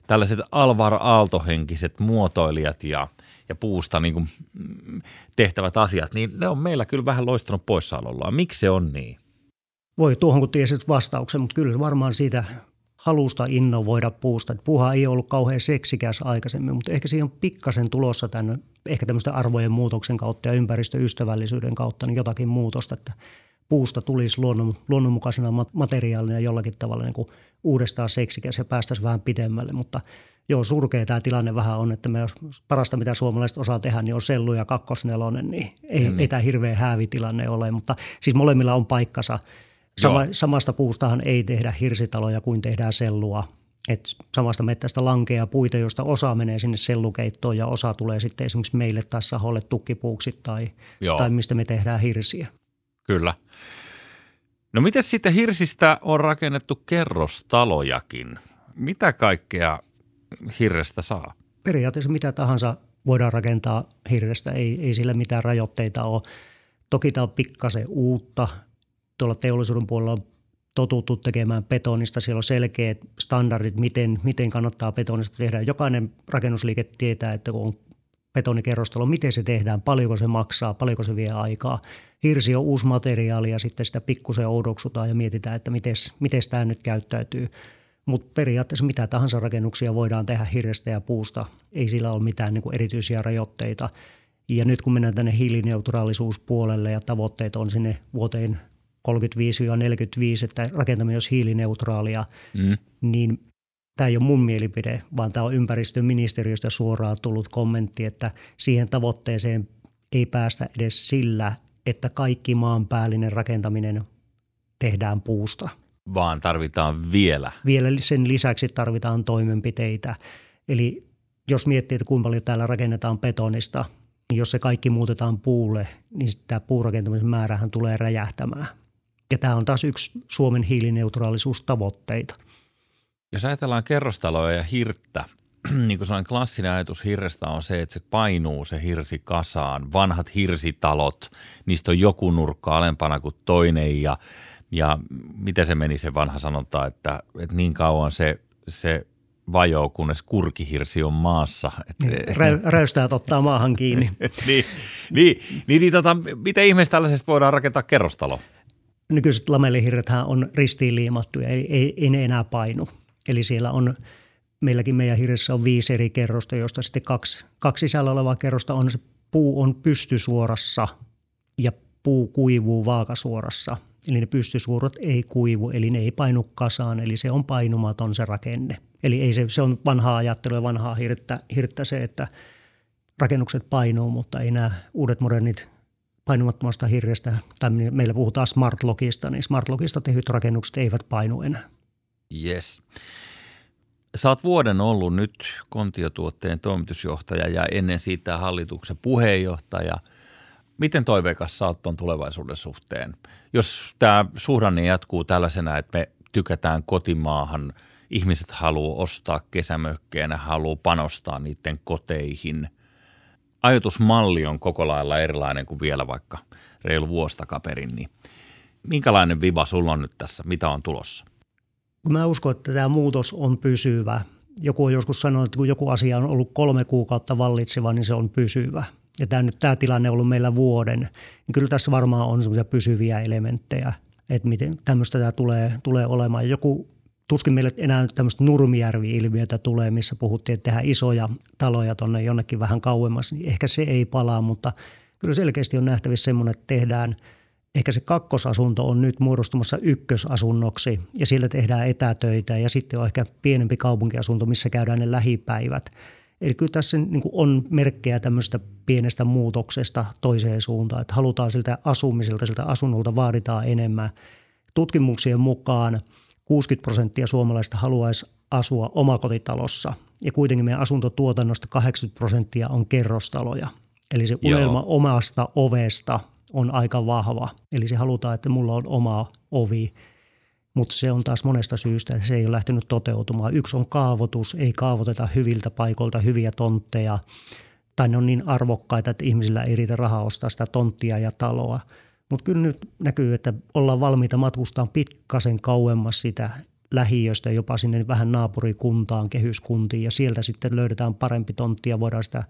tällaiset Alvar Aaltohenkiset muotoilijat ja, ja puusta niin kuin mm, tehtävät asiat, niin ne on meillä kyllä vähän loistanut poissaolollaan. Miksi se on niin? Voi tuohon kun tiesit vastauksen, mutta kyllä varmaan siitä halusta innovoida puusta. Puuha ei ollut kauhean seksikäs aikaisemmin, mutta ehkä siihen on pikkasen tulossa tänne, ehkä tämmöisten arvojen muutoksen kautta ja ympäristöystävällisyyden kautta niin jotakin muutosta, että puusta tulisi luonnon, luonnonmukaisena materiaalina jollakin tavalla niin kuin uudestaan seksikäs ja päästäisiin vähän pidemmälle, mutta joo, surkea tämä tilanne vähän on, että me parasta mitä suomalaiset osaa tehdä, niin on sellu ja kakkosnelonen, niin ei, mm. ei tämä hirveä häävitilanne ole, mutta siis molemmilla on paikkansa. Sama, samasta puustahan ei tehdä hirsitaloja kuin tehdään sellua. Et samasta mettästä lankeaa puita, joista osa menee sinne sellukeittoon ja osa tulee sitten esimerkiksi meille tai saholle tukkipuuksi tai, tai mistä me tehdään hirsiä. Kyllä. No miten sitten hirsistä on rakennettu kerrostalojakin? Mitä kaikkea hirrestä saa? Periaatteessa mitä tahansa voidaan rakentaa hirrestä, ei, ei sillä mitään rajoitteita ole. Toki tämä on pikkasen uutta. Tuolla teollisuuden puolella on totuttu tekemään betonista. Siellä on selkeät standardit, miten, miten kannattaa betonista tehdä. Jokainen rakennusliike tietää, että kun on betonikerrostalo, miten se tehdään, paljonko se maksaa, paljonko se vie aikaa. Hirsi on uusi materiaali ja sitten sitä pikkusen oudoksutaan ja mietitään, että miten tämä nyt käyttäytyy. Mutta periaatteessa mitä tahansa rakennuksia voidaan tehdä hirrestä ja puusta. Ei sillä ole mitään niin erityisiä rajoitteita. Ja nyt kun mennään tänne hiilineutraalisuuspuolelle ja tavoitteet on sinne vuoteen 35-45, että rakentaminen olisi hiilineutraalia, mm. niin tämä ei ole mun mielipide, vaan tämä on ympäristöministeriöstä suoraan tullut kommentti, että siihen tavoitteeseen ei päästä edes sillä, että kaikki maanpäällinen rakentaminen tehdään puusta. Vaan tarvitaan vielä. Vielä sen lisäksi tarvitaan toimenpiteitä. Eli jos miettii, että kuinka paljon täällä rakennetaan betonista, niin jos se kaikki muutetaan puulle, niin tämä puurakentamisen määrähän tulee räjähtämään. Ja tämä on taas yksi Suomen hiilineutraalisuustavoitteita. Jos ajatellaan kerrostaloja ja hirttä, (clears throat) niin kuin sellainen klassinen ajatus hirrestä on se, että se painuu se hirsi kasaan. Vanhat hirsitalot, niistä on joku nurkka alempana kuin toinen ja, ja miten se meni se vanha sanonta, että, että niin kauan se, se vajoo, kunnes kurkihirsi on maassa. Niin, rä, räystäät ottaa maahan kiinni. (laughs) niin, niin, niin, niin tota, miten ihmeessä tällaisesta voidaan rakentaa kerrostalo? Nykyiset lamellihirrethän on ristiinliimattuja, ei, ei, ei ne enää painu. Eli siellä on, meilläkin meidän hirressä on viisi eri kerrosta, joista sitten kaksi, kaksi sisällä olevaa kerrosta on se puu on pystysuorassa ja puu kuivuu vaakasuorassa. Eli ne pystysuorat ei kuivu, eli ne ei painu kasaan, eli se on painumaton se rakenne. Eli ei se, se on vanhaa ajattelua ja vanhaa hirttä, hirttä se, että rakennukset painuu, mutta ei nämä uudet modernit painumattomasta hirrestä, tai meillä puhutaan smartlogista, niin smartlogista tehdyt rakennukset eivät painu enää. Yes. Oot vuoden ollut nyt kontiotuotteen toimitusjohtaja ja ennen siitä hallituksen puheenjohtaja. Miten toiveikas sä oot tulevaisuuden suhteen? Jos tämä suhdanne jatkuu tällaisena, että me tykätään kotimaahan, ihmiset haluaa ostaa kesämökkejä, ne haluaa panostaa niiden koteihin. Ajatusmalli on koko lailla erilainen kuin vielä vaikka reilu vuosi takaperin, niin minkälainen viva sulla on nyt tässä? Mitä on tulossa? Mä uskon, että tämä muutos on pysyvä. Joku on joskus sanonut, että kun joku asia on ollut kolme kuukautta vallitseva, niin se on pysyvä. Ja tämä, nyt tämä tilanne on ollut meillä vuoden, niin kyllä tässä varmaan on semmoisia pysyviä elementtejä, että miten tämmöistä tämä tulee, tulee olemaan. Joku tuskin meille enää tämmöistä Nurmijärvi-ilmiötä tulee, missä puhuttiin, että tehdään isoja taloja tuonne jonnekin vähän kauemmas, niin ehkä se ei palaa, mutta kyllä selkeästi on nähtävissä semmoinen, että tehdään – ehkä se kakkosasunto on nyt muodostumassa ykkösasunnoksi ja siellä tehdään etätöitä ja sitten on ehkä pienempi kaupunkiasunto, missä käydään ne lähipäivät. Eli kyllä tässä niin on merkkejä tämmöistä pienestä muutoksesta toiseen suuntaan, että halutaan siltä asumiselta, siltä asunnolta vaaditaan enemmän. Tutkimuksien mukaan 60 prosenttia suomalaista haluaisi asua omakotitalossa ja kuitenkin meidän asuntotuotannosta 80 prosenttia on kerrostaloja. Eli se unelma Joo. omasta ovesta – on aika vahva. Eli se halutaan, että mulla on oma ovi, mutta se on taas monesta syystä, että se ei ole lähtenyt toteutumaan. Yksi on kaavoitus, ei kaavoiteta hyviltä paikoilta hyviä tontteja, tai ne on niin arvokkaita, että ihmisillä ei riitä rahaa ostaa sitä tonttia ja taloa. Mutta kyllä nyt näkyy, että ollaan valmiita matkustamaan pikkasen kauemmas sitä lähiöstä, jopa sinne vähän naapurikuntaan, kehyskuntiin, ja sieltä sitten löydetään parempi tontti ja voidaan sitä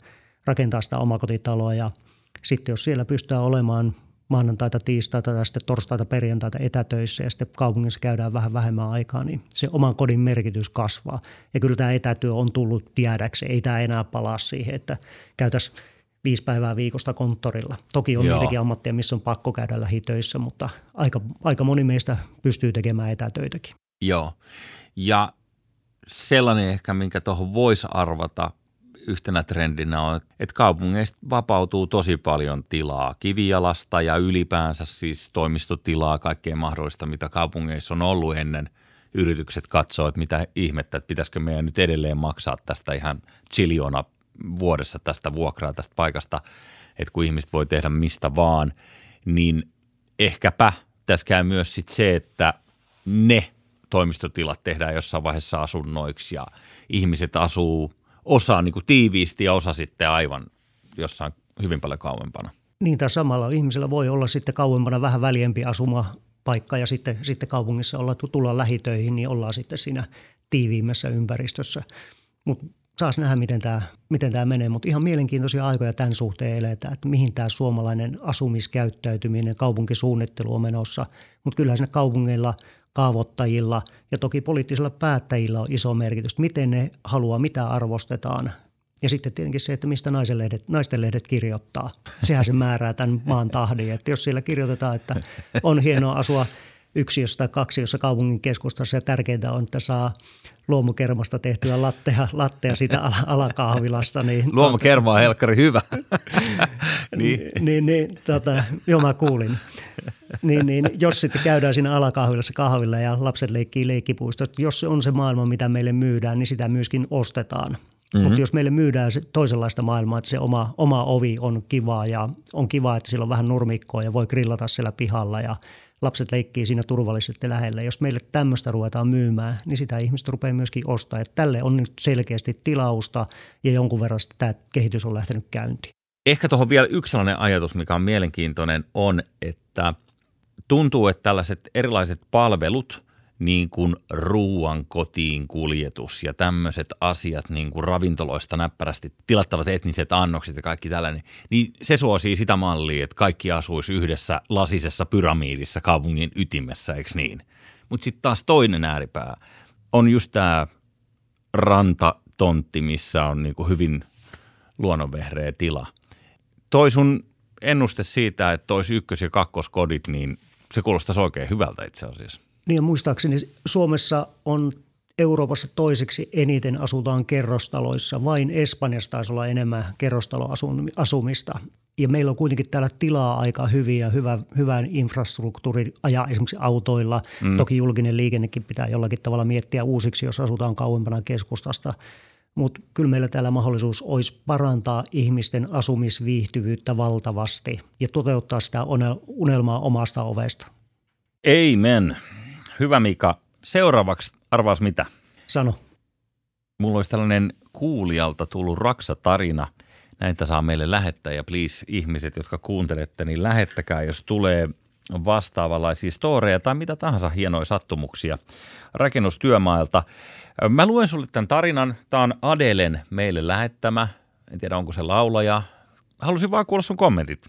rakentaa sitä omakotitaloa ja – sitten jos siellä pystytään olemaan maanantaita, tiistaita tai sitten torstaita, perjantaita etätöissä ja sitten kaupungissa käydään vähän vähemmän aikaa, niin se oman kodin merkitys kasvaa. Ja kyllä tämä etätyö on tullut tiedäksi. Ei tämä enää palaa siihen, että käytäisiin viisi päivää viikosta konttorilla. Toki on Joo. niitäkin ammatteja, missä on pakko käydä lähitöissä, mutta aika, aika moni meistä pystyy tekemään etätöitäkin. Joo, ja sellainen ehkä, minkä tuohon voisi arvata, yhtenä trendinä on, että kaupungeista vapautuu tosi paljon tilaa, kivijalasta ja ylipäänsä siis toimistotilaa, kaikkea mahdollista, mitä kaupungeissa on ollut ennen. Yritykset katsoo, että mitä ihmettä, että pitäisikö meidän nyt edelleen maksaa tästä ihan chiljona vuodessa tästä vuokraa tästä paikasta, että kun ihmiset voi tehdä mistä vaan, niin ehkäpä tässä käy myös sit se, että ne toimistotilat tehdään jossain vaiheessa asunnoiksi ja ihmiset asuu osa niin kuin tiiviisti ja osa sitten aivan jossain hyvin paljon kauempana. Niin, tai samalla ihmisellä voi olla sitten kauempana vähän väljempi asuma paikka ja sitten, sitten kaupungissa olla, tulla lähitöihin, niin ollaan sitten siinä tiiviimmässä ympäristössä. Mutta saas nähdä, miten tämä, miten tämä menee, mutta ihan mielenkiintoisia aikoja tämän suhteen eletään, että mihin tämä suomalainen asumiskäyttäytyminen, kaupunkisuunnittelu on menossa. Mutta kyllähän siinä kaupungeilla kaavoittajilla ja toki poliittisilla päättäjillä on iso merkitys, miten ne haluaa, mitä arvostetaan. Ja sitten tietenkin se, että mistä naisten lehdet, naisten lehdet kirjoittaa. Sehän se määrää tämän maan tahdin. Että jos siellä kirjoitetaan, että on hienoa asua yksiössä tai kaksi, kaupungin keskustassa ja tärkeintä on, että saa luomukermasta tehtyä lattea, lattea siitä al- alakahvilasta. Niin, Luomukerma on helkkari hyvä. (laughs) niin. niin, niin tota, joo mä kuulin. Niin, niin, jos sitten käydään siinä alakahvilassa kahvilla ja lapset leikkii leikkipuistot, jos se on se maailma, mitä meille myydään, niin sitä myöskin ostetaan. Mm-hmm. Mutta jos meille myydään se toisenlaista maailmaa, että se oma, oma ovi on kiva ja on kiva, että sillä on vähän nurmikkoa ja voi grillata siellä pihalla ja – lapset leikkii siinä turvallisesti lähellä. Jos meille tämmöistä ruvetaan myymään, niin sitä ihmiset rupeaa myöskin ostaa. Että tälle on nyt selkeästi tilausta ja jonkun verran tämä kehitys on lähtenyt käyntiin. Ehkä tuohon vielä yksi sellainen ajatus, mikä on mielenkiintoinen, on, että tuntuu, että tällaiset erilaiset palvelut – niin kuin ruuan kotiin kuljetus ja tämmöiset asiat niin kuin ravintoloista näppärästi tilattavat etniset annokset ja kaikki tällainen, niin se suosii sitä mallia, että kaikki asuisi yhdessä lasisessa pyramiidissa kaupungin ytimessä, eikö niin? Mutta sitten taas toinen ääripää on just tämä rantatontti, missä on niin kuin hyvin luonnonvehreä tila. Toi sun ennuste siitä, että toisi ykkös- ja kakkoskodit, niin se kuulostaisi oikein hyvältä itse asiassa. Niin muistaakseni Suomessa on Euroopassa toiseksi eniten asutaan kerrostaloissa. Vain Espanjassa taisi olla enemmän kerrostaloasumista. Ja meillä on kuitenkin täällä tilaa aika hyvin ja hyvä, hyvän infrastruktuurin ajaa esimerkiksi autoilla. Mm. Toki julkinen liikennekin pitää jollakin tavalla miettiä uusiksi, jos asutaan kauempana keskustasta. Mutta kyllä meillä täällä mahdollisuus olisi parantaa ihmisten asumisviihtyvyyttä valtavasti ja toteuttaa sitä unelmaa omasta ovesta. Amen. Hyvä Mika. Seuraavaksi arvaas mitä? Sano. Mulla olisi tällainen kuulijalta tullut raksa-tarina. Näitä saa meille lähettää ja please ihmiset, jotka kuuntelette, niin lähettäkää, jos tulee vastaavanlaisia storeja tai mitä tahansa hienoja sattumuksia rakennustyömailta. Mä luen sulle tämän tarinan. Tämä on Adelen meille lähettämä. En tiedä, onko se laulaja. Halusin vaan kuulla sun kommentit.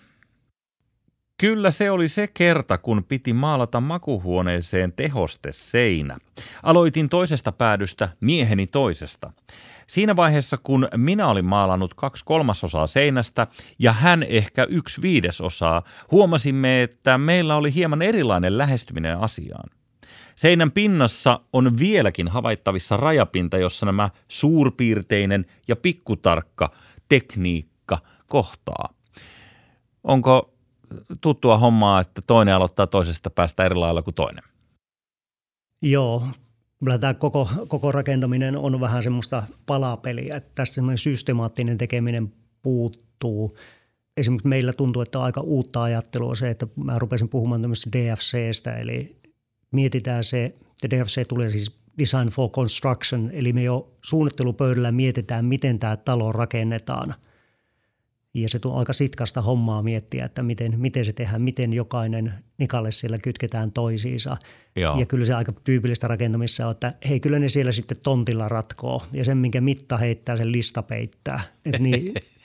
Kyllä se oli se kerta, kun piti maalata makuhuoneeseen tehosteseinä. Aloitin toisesta päädystä, mieheni toisesta. Siinä vaiheessa, kun minä olin maalannut kaksi kolmasosaa seinästä ja hän ehkä yksi viidesosaa, huomasimme, että meillä oli hieman erilainen lähestyminen asiaan. Seinän pinnassa on vieläkin havaittavissa rajapinta, jossa nämä suurpiirteinen ja pikkutarkka tekniikka kohtaa. Onko tuttua hommaa, että toinen aloittaa toisesta päästä eri lailla kuin toinen. Joo, kyllä tämä koko, koko rakentaminen on vähän semmoista palapeliä, että tässä semmoinen systemaattinen tekeminen puuttuu. Esimerkiksi meillä tuntuu, että on aika uutta ajattelua se, että mä rupesin puhumaan tämmöisestä DFCstä, eli mietitään se, että DFC tulee siis Design for Construction, eli me jo suunnittelupöydällä mietitään, miten tämä talo rakennetaan – ja se on aika sitkasta hommaa miettiä, että miten, miten se tehdään, miten jokainen nikalle siellä kytketään toisiinsa. Joo. Ja kyllä se aika tyypillistä rakentamissa on, että hei kyllä ne siellä sitten tontilla ratkoo. Ja sen, minkä mitta heittää, sen lista peittää. Et niin, (laughs)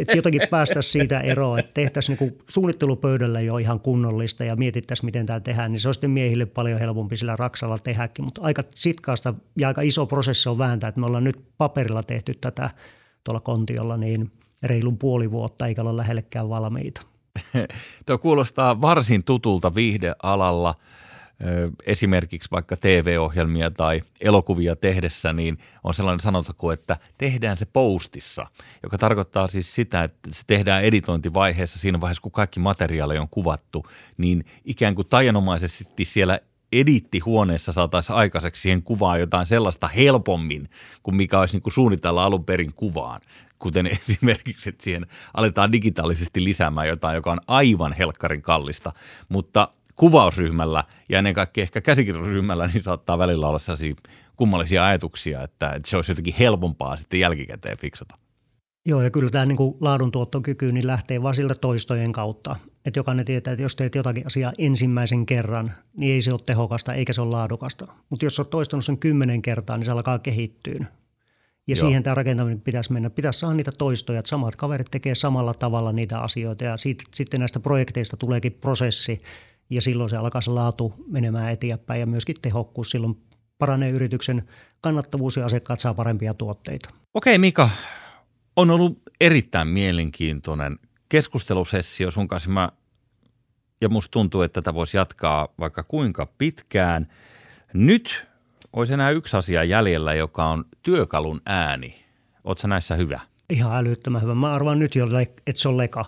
että jotenkin päästä siitä eroon, että tehtäisiin niin suunnittelupöydällä jo ihan kunnollista ja mietittäisiin, miten tämä tehdään, niin se sitten miehille paljon helpompi sillä raksalla tehdäkin. Mutta aika sitkaasta ja aika iso prosessi on vääntää, että me ollaan nyt paperilla tehty tätä tuolla kontiolla, niin – reilun puoli vuotta eikä olla lähellekään valmiita. Tuo kuulostaa varsin tutulta viihdealalla esimerkiksi vaikka TV-ohjelmia tai elokuvia tehdessä, niin on sellainen sanonta että tehdään se postissa, joka tarkoittaa siis sitä, että se tehdään editointivaiheessa. Siinä vaiheessa, kun kaikki materiaali on kuvattu, niin ikään kuin tajanomaisesti siellä edittihuoneessa saataisiin aikaiseksi siihen kuvaan jotain sellaista helpommin kuin mikä olisi niin kuin suunnitella alun perin kuvaan. Kuten (laughs) esimerkiksi, että siihen aletaan digitaalisesti lisäämään jotain, joka on aivan helkkarin kallista, mutta kuvausryhmällä ja ennen kaikkea ehkä käsikirjoitusryhmällä niin saattaa välillä olla sellaisia kummallisia ajatuksia, että, että se olisi jotenkin helpompaa sitten jälkikäteen fiksata. Joo, ja kyllä tämä niin kuin laaduntuottokyky niin lähtee vain siltä toistojen kautta. Että jokainen tietää, että jos teet jotakin asiaa ensimmäisen kerran, niin ei se ole tehokasta eikä se ole laadukasta. Mutta jos olet toistanut sen kymmenen kertaa, niin se alkaa kehittyä. Ja Joo. siihen tämä rakentaminen pitäisi mennä. Pitäisi saada niitä toistoja, että samat kaverit tekee samalla tavalla niitä asioita ja siitä, sitten näistä projekteista tuleekin prosessi, ja silloin se alkaa se laatu menemään eteenpäin ja myöskin tehokkuus. Silloin paranee yrityksen kannattavuus ja asiakkaat saa parempia tuotteita. Okei Mika, on ollut erittäin mielenkiintoinen keskustelusessio sun kanssa. Mä, ja musta tuntuu, että tätä voisi jatkaa vaikka kuinka pitkään. Nyt olisi enää yksi asia jäljellä, joka on työkalun ääni. Oletko näissä hyvä? Ihan älyttömän hyvä. Mä arvaan nyt jo, että se on leka.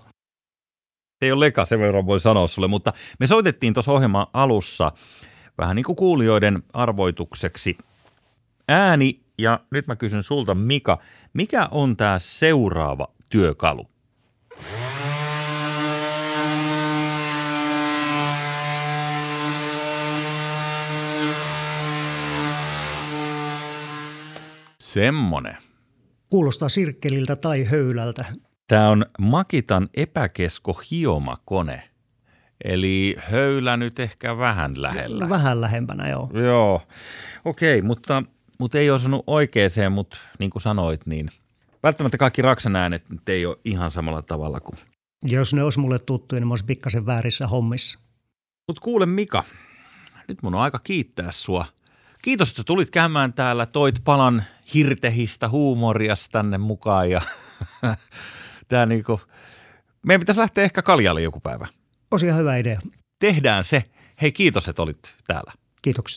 Se ei ole leka, sen verran voi sanoa sulle, mutta me soitettiin tuossa ohjelman alussa vähän niin kuin kuulijoiden arvoitukseksi ääni, ja nyt mä kysyn sulta Mika, mikä on tämä seuraava työkalu? Semmonen. Kuulostaa sirkkeliltä tai höylältä. Tämä on Makitan epäkesko hiomakone. Eli höylä nyt ehkä vähän lähellä. Vähän lähempänä, joo. Joo, okei, mutta, mutta ei osunut oikeeseen, mutta niin kuin sanoit, niin välttämättä kaikki Raksan äänet nyt ei ole ihan samalla tavalla kuin. Jos ne olisi mulle tuttuja, niin mä olisin pikkasen väärissä hommissa. Mutta kuule Mika, nyt mun on aika kiittää sua. Kiitos, että tulit käymään täällä, toit palan hirtehistä huumoria tänne mukaan ja (laughs) tää niinku, meidän pitäisi lähteä ehkä kaljalle joku päivä. Osia hyvä idea. Tehdään se. Hei kiitos, että olit täällä. Kiitoksia.